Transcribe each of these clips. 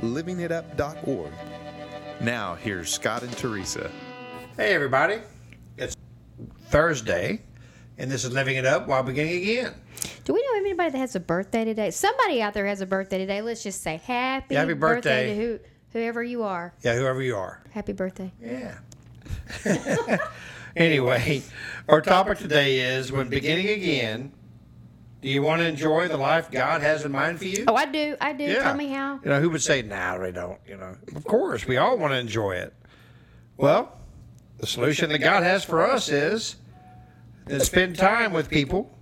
livingitup.org. Now, here's Scott and Teresa. Hey, everybody. It's Thursday, and this is Living It Up while beginning again. Do we know anybody that has a birthday today? Somebody out there has a birthday today. Let's just say happy, Happy birthday. to who, whoever you are. Yeah, whoever you are. Happy birthday. Yeah. anyway, our topic today is when beginning again, do you want to enjoy the life God has in mind for you? Oh, I do. I do. Tell me how. You know, who would say, nah, they don't? You know, of course, we all want to enjoy it. Well, the solution that God has for us is to spend time with people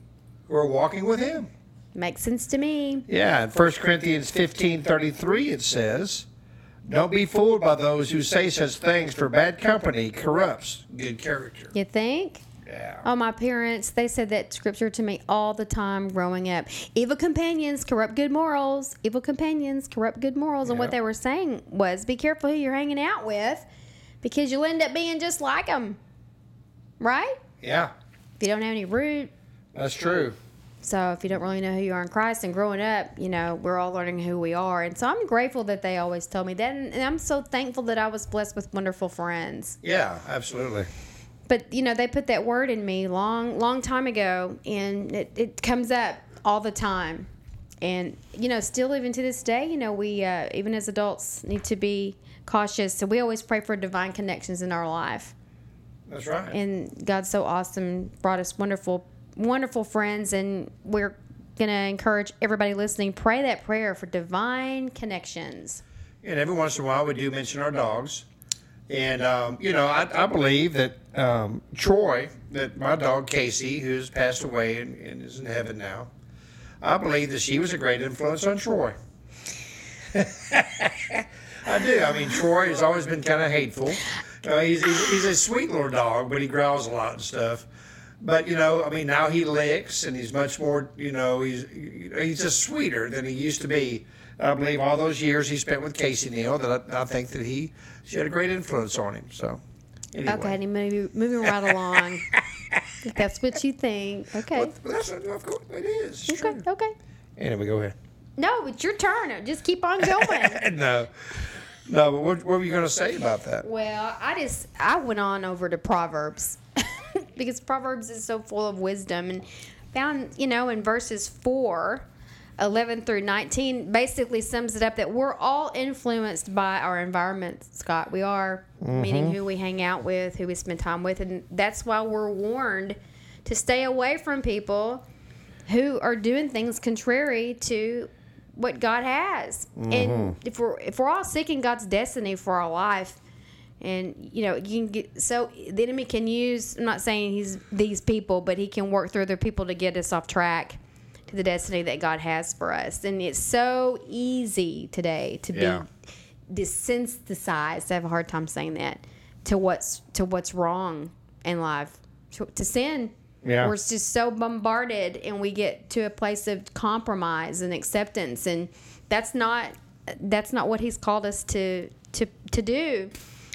who are walking with Him. Makes sense to me. Yeah, in 1 Corinthians 15 33, it says, Don't be fooled by those who say such things, for bad company corrupts good character. You think? Yeah. Oh, my parents, they said that scripture to me all the time growing up. Evil companions corrupt good morals. Evil companions corrupt good morals. And what they were saying was be careful who you're hanging out with because you'll end up being just like them. Right? Yeah, If you don't have any root, that's true. So if you don't really know who you are in Christ and growing up, you know, we're all learning who we are. And so I'm grateful that they always told me that. And and I'm so thankful that I was blessed with wonderful friends. Yeah, absolutely. But, you know, they put that word in me long, long time ago. And it, it comes up all the time. And, you know, still even to this day, you know, we, uh, even as adults, need to be cautious. So we always pray for divine connections in our life That's right. and God's so awesome, brought us wonderful, wonderful friends, and we're gonna encourage everybody listening. Pray that prayer for divine connections. And every once in a while, we do mention our dogs. And, um, you know, I, I believe that um, Troy, that my dog Casey, who's passed away and, and is in heaven now, I believe that she was a great influence on Troy. I do. I mean, Troy has always been kind of hateful. Uh, he's, he's, he's a sweet little dog, but he growls a lot and stuff. But you know, I mean, now he licks and he's much more. You know, he's he's just sweeter than he used to be. I believe all those years he spent with Casey Neal that I, I think that he she had a great influence on him. So anyway. Okay, and moving, moving right along. if that's what you think, okay. Well, that's, of course, it is. It's Okay, true. okay. Anyway, go ahead. No, it's your turn. Just keep on going. no, no. But what, what were you going to say about that? well, I just I went on over to Proverbs because Proverbs is so full of wisdom and found you know in verses four. 11 through 19 basically sums it up that we're all influenced by our environment, Scott. We are, meaning mm-hmm. who we hang out with, who we spend time with. And that's why we're warned to stay away from people who are doing things contrary to what God has. And mm-hmm. if we're if we're all seeking God's destiny for our life, and you know you can get so the enemy can use. I'm not saying he's these people, but he can work through other people to get us off track to the destiny that God has for us. And it's so easy today to Yeah. be desensitized. I have a hard time saying that to what's to what's wrong in life, to, to sin. Yeah. We're just so bombarded, and we get to a place of compromise and acceptance, and that's not that's not what He's called us to to to do.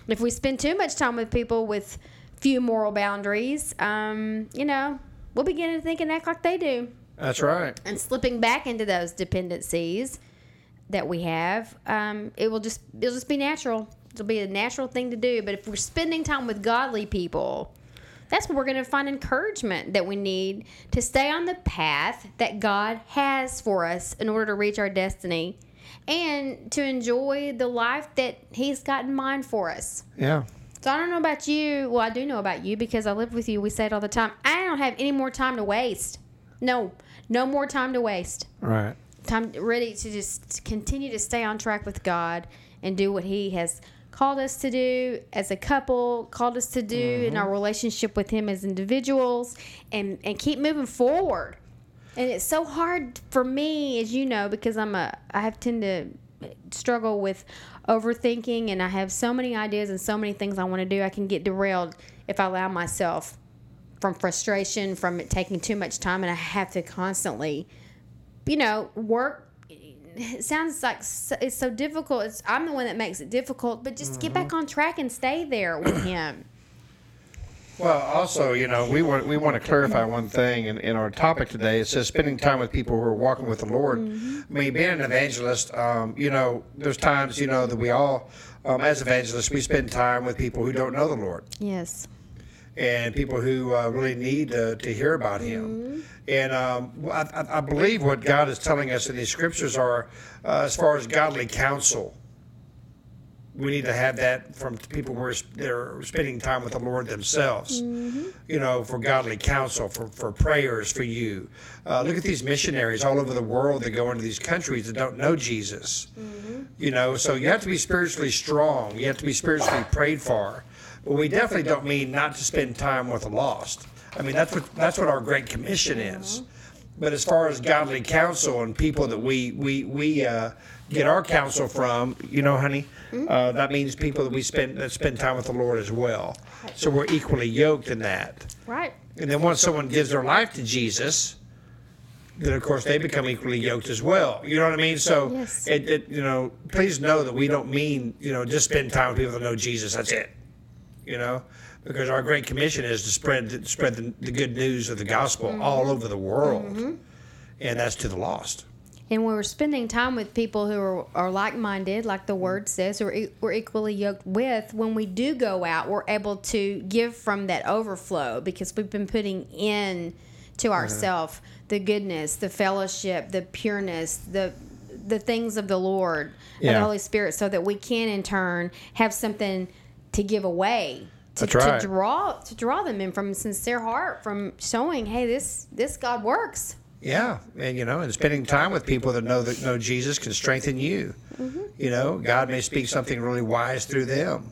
If we spend too much time with people with few moral boundaries, um, you know, we'll begin to think and act like they do That's right. and slipping back into those dependencies that we have, um, it will just it'll just be natural. It'll be a natural thing to do. But if we're spending time with godly people, that's where we're going to find encouragement that we need to stay on the path that God has for us in order to reach our destiny and to enjoy the life that He's got in mind for us. Yeah. So I don't know about you. Well, I do know about you because I live with you. We say it all the time. I don't have any more time to waste. No, no more time to waste. Right. Time ready to just continue to stay on track with God and do what He has called us to do as a couple, called us to do in our mm-hmm. relationship with Him as individuals, and and keep moving forward. And it's so hard for me, as you know, because I'm a I have tend to struggle with overthinking and I have so many ideas and so many things I want to do. I can get derailed if I allow myself from frustration, from it taking too much time, and I have to constantly, you know, work. It sounds like so, it's so difficult. It's, I'm the one that makes it difficult, but just get back on track and stay there with him. Well, also, you know, we want we want to clarify one thing in, in our topic today. It says spending time with people who are walking with the Lord. I mean, being an evangelist, um, you know, there's times, you know, that we all, um, as evangelists, we spend time with people who don't know the Lord Yes. And people who uh, really need to, to hear about Him. And um, I, I- believe what God is telling us in these scriptures are, uh, as far as godly counsel, we need to have that from people who are they're spending time with the Lord themselves. You know, for godly counsel, for, for prayers for you. Uh, look at these missionaries all over the world that go into these countries that don't know Jesus. You know, so you have to be spiritually strong. You have to be spiritually prayed for. But we definitely don't mean not to spend time with the lost. I mean, that's what that's what our Great Commission is. But as far as godly counsel and people that we we we uh, get our counsel from, you know, honey, uh, that means people that we spend that spend time with the Lord as well. So we're equally yoked in that. Right. And then once someone gives their life to Jesus, then of course they become equally yoked as well. You know what I mean? So Yes. it, it you know, please know that we don't mean you know just spend time with people that know Jesus. That's it. You know, because our great commission is to spread spread the, the good news of the gospel mm-hmm. all over the world, mm-hmm. and that's to the lost. And we're spending time with people who are, are like minded, like the word says, or we're equally yoked with, when we do go out, we're able to give from that overflow because we've been putting in to mm-hmm. ourselves the goodness, the fellowship, the pureness, the the things of the Lord and Yeah. the Holy Spirit, so that we can in turn have something to give away. To, right. to draw to draw them in from a sincere heart, from showing, hey, this this God works. Yeah, and you know, and spending time with people that know that know Jesus can strengthen you. You know, God may speak something really wise through them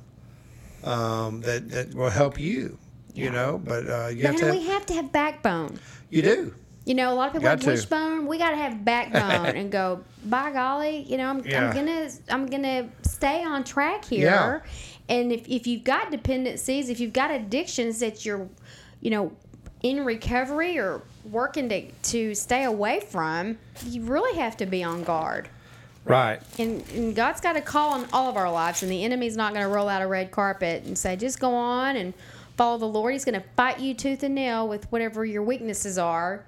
um, that that will help you. You know, but uh, you have And to. we have to have backbone. you do. You know, a lot of people Got have wishbone. We got to have backbone and go. By golly, you know, I'm, Yeah. I'm gonna I'm gonna stay on track here. And if if you've got dependencies, if you've got addictions that you're, you know, in recovery or working to to stay away from, you really have to be on guard. Right. And, and God's got a call on all of our lives, and the enemy's not going to roll out a red carpet and say, just go on and follow the Lord. He's going to fight you tooth and nail with whatever your weaknesses are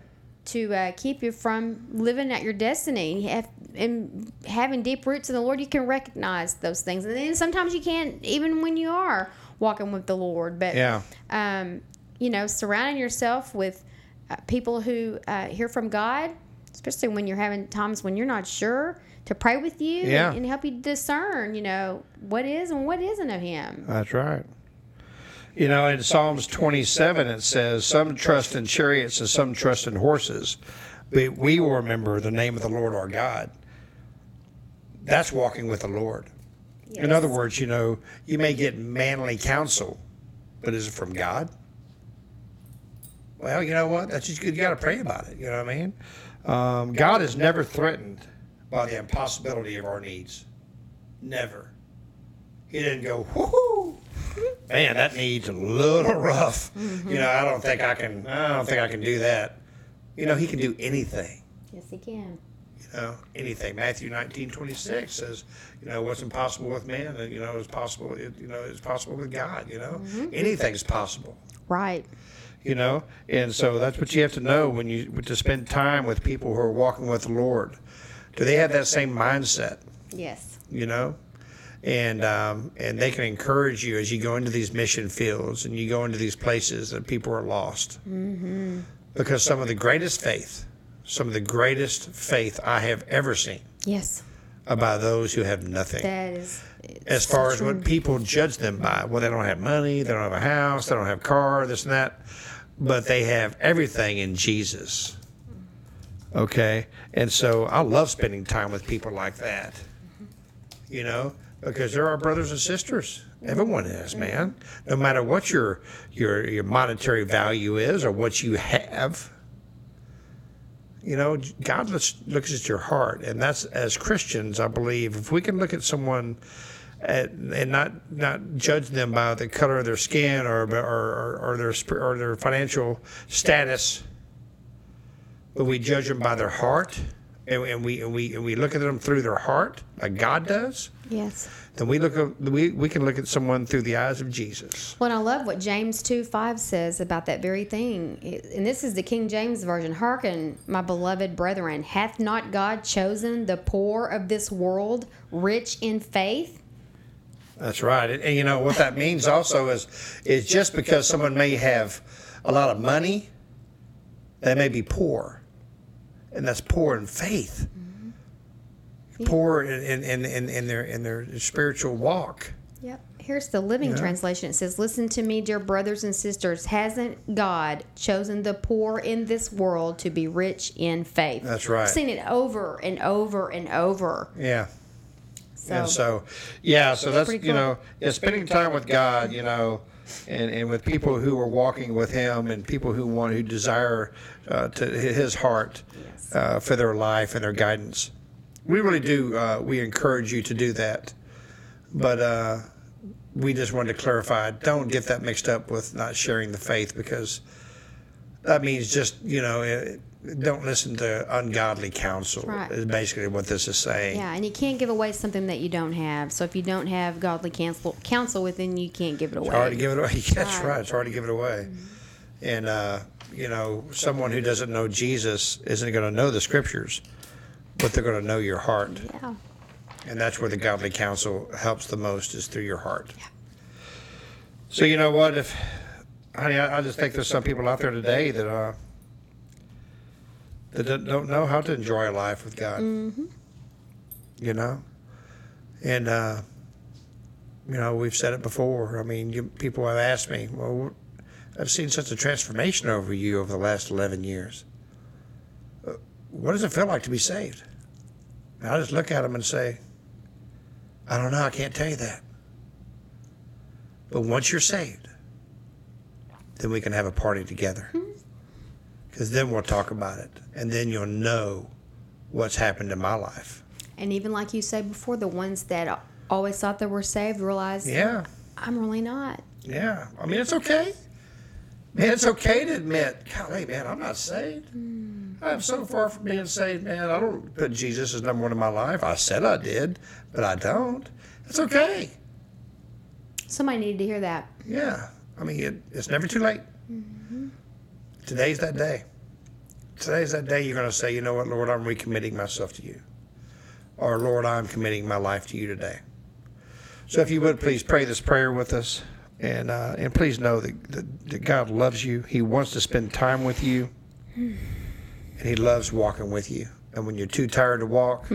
to uh, keep you from living out your destiny. Have- And having deep roots in the Lord, you can recognize those things. And then sometimes you can't, even when you are walking with the Lord. But, Yeah. um, you know, surrounding yourself with uh, people who uh, hear from God, especially when you're having times when you're not sure, to pray with you Yeah. and, and help you discern, you know, what is and what isn't of Him. That's right. You know, in Psalms 27, it says, Some trust in chariots and some trust in horses, but we will remember the name of the Lord our God. That's walking with the Lord. In other words, you know, you may get manly counsel, but is it from God? Well, you know what? That's just you got to pray about it. You know what I mean? Um, God is never threatened by the impossibility of our needs. Never. He didn't go, whoo, man, that needs a little rough. Mm-hmm. You know, I don't think I can. I don't think I can do that. You know, He can do anything Yes, He can. you know, anything. Matthew 19, 26 says, you know, what's impossible with man, uh, you know, is possible, it, you know, is possible with God, you know. Mm-hmm. Anything's possible, Right. you know. And so that's what you have to know when you to spend time with people who are walking with the Lord. Do they have that same mindset, Yes. you know? And um, and they can encourage you as you go into these mission fields and you go into these places that people are lost. Mm-hmm. Because some of the greatest faith, some of the greatest faith I have ever seen Yes. by those who have nothing. That is. as far as what people judge them by, well, they don't have money, they don't have a house, they don't have a car, this and that, but they have everything in Jesus. Okay, and so I love spending time with people like that. You know, because they're our brothers and sisters. Everyone is, man. No matter what your your your monetary value is or what you have. You know, God looks, looks at your heart, and that's as Christians, I believe, if we can look at someone and not not judge them by the color of their skin or or, or, or their or their financial status, but we judge them by their heart, and, and we and we and we look at them through their heart, like God does. Yes. Then we look at, we we can look at someone through the eyes of Jesus. Well, and I love what James 2 5 says about that very thing. And this is the King James Version. Hearken, my beloved brethren, hath not God chosen the poor of this world rich in faith? That's right. And, and you know what that means also is is just because someone may have a lot of money, they may be poor. And that's poor in faith. Poor in, in, in, in their in their spiritual walk. Yep. Here's the Living Yeah. Translation. It says, Listen to me, dear brothers and sisters. Hasn't God chosen the poor in this world to be rich in faith? That's right. I've seen it over and over and over. Yeah. So, And so, yeah, so that's, you cool. know, yeah, spending time with God, you know, and, and with people who are walking with Him and people who want, who desire uh, to His heart Yes. Uh, for their life and their guidance. We really do, uh, we encourage you to do that. But uh, we just wanted to clarify don't get that mixed up with not sharing the faith because that means just, you know, eh, don't listen to ungodly counsel, Right. is basically what this is saying. yeah, and you can't give away something that you don't have. So if you don't have godly counsel, counsel within you, you can't give it away. It's hard to give it away. That's Right. Mm-hmm. right. It's hard to give it away. And, uh, you know, someone who doesn't know Jesus isn't going to know the scriptures, but they're going to know your heart. Yeah. And that's where the godly counsel helps the most is through your heart. So, you know what? If, honey, I, I just think there's some people out there today that, uh, that don't- know how to enjoy a life with God. You know? And, uh, you know, we've said it before. I mean, you, people have asked me, well, I've seen such a transformation over you over the last 11 years. Uh, What does it feel like to be saved? And I just look at them and say, I don't know. I can't tell you that. But once you're saved, then we can have a party together. Because then we'll talk about it. And then you'll know what's happened in my life. And even like you said before, the ones that always thought they were saved realize, Yeah. I'm really not. Yeah, I mean it's okay. Man, it's okay to admit, golly, man, I'm not saved. I'm so far from being saved, man. I don't put Jesus as number one in my life. I said I did, but I don't. It's okay. Somebody needed to hear that. Yeah, I mean it, it's never too late. Mm-hmm. Today's that day. Today's that day you're going to say, you know what, Lord, I'm recommitting myself to you, or Lord, I'm committing my life to you today. So if you would please pray this prayer with us, and uh, and please know that, that, that God loves you. He wants to spend time with you, and He loves walking with you. And when you're too tired to walk,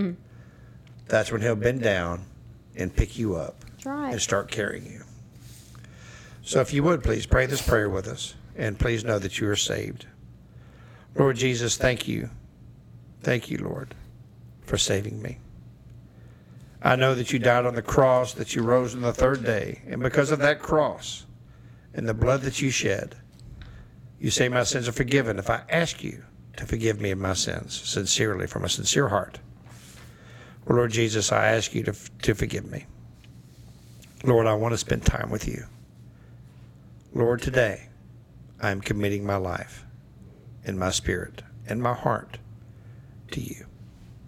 that's when He'll bend down and pick you up right. and start carrying you. So if you would please pray this prayer with us, and please know that you are saved. Lord Jesus, thank you. Thank you, Lord, for saving me. I know that you died on the cross, that you rose on the third day, and because of that cross and the blood that you shed, you say my sins are forgiven if I ask you to forgive me of my sins sincerely from a sincere heart. Well, Lord Jesus, I ask you to, to forgive me. Lord, I want to spend time with you. Lord, today I am committing my life and my spirit and my heart to you.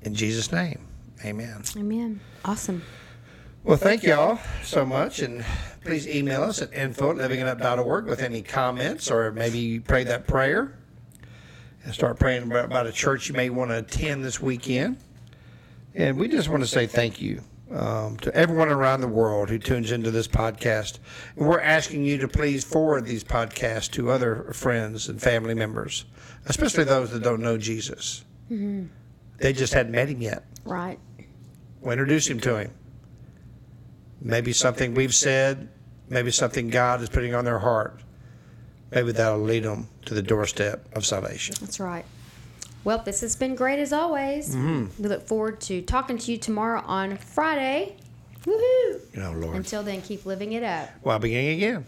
In Jesus' name, amen. Amen. Awesome. Well, thank y'all so much, and please email us at info at livingitup.org with any comments or maybe pray that prayer and start praying about, about a church you may want to attend this weekend. And we just want to say thank you um, to everyone around the world who tunes into this podcast. And we're asking you to please forward these podcasts to other friends and family members, especially those that don't know Jesus. They just hadn't met him yet. Right. We'll introduce him to him. Maybe something we've said, maybe something God is putting on their heart. Maybe that'll lead them to the doorstep of salvation. That's right. Well, this has been great as always. Mm-hmm. We look forward to talking to you tomorrow on Friday. Woohoo! You know, Lord. Until then, keep living it up. While beginning again.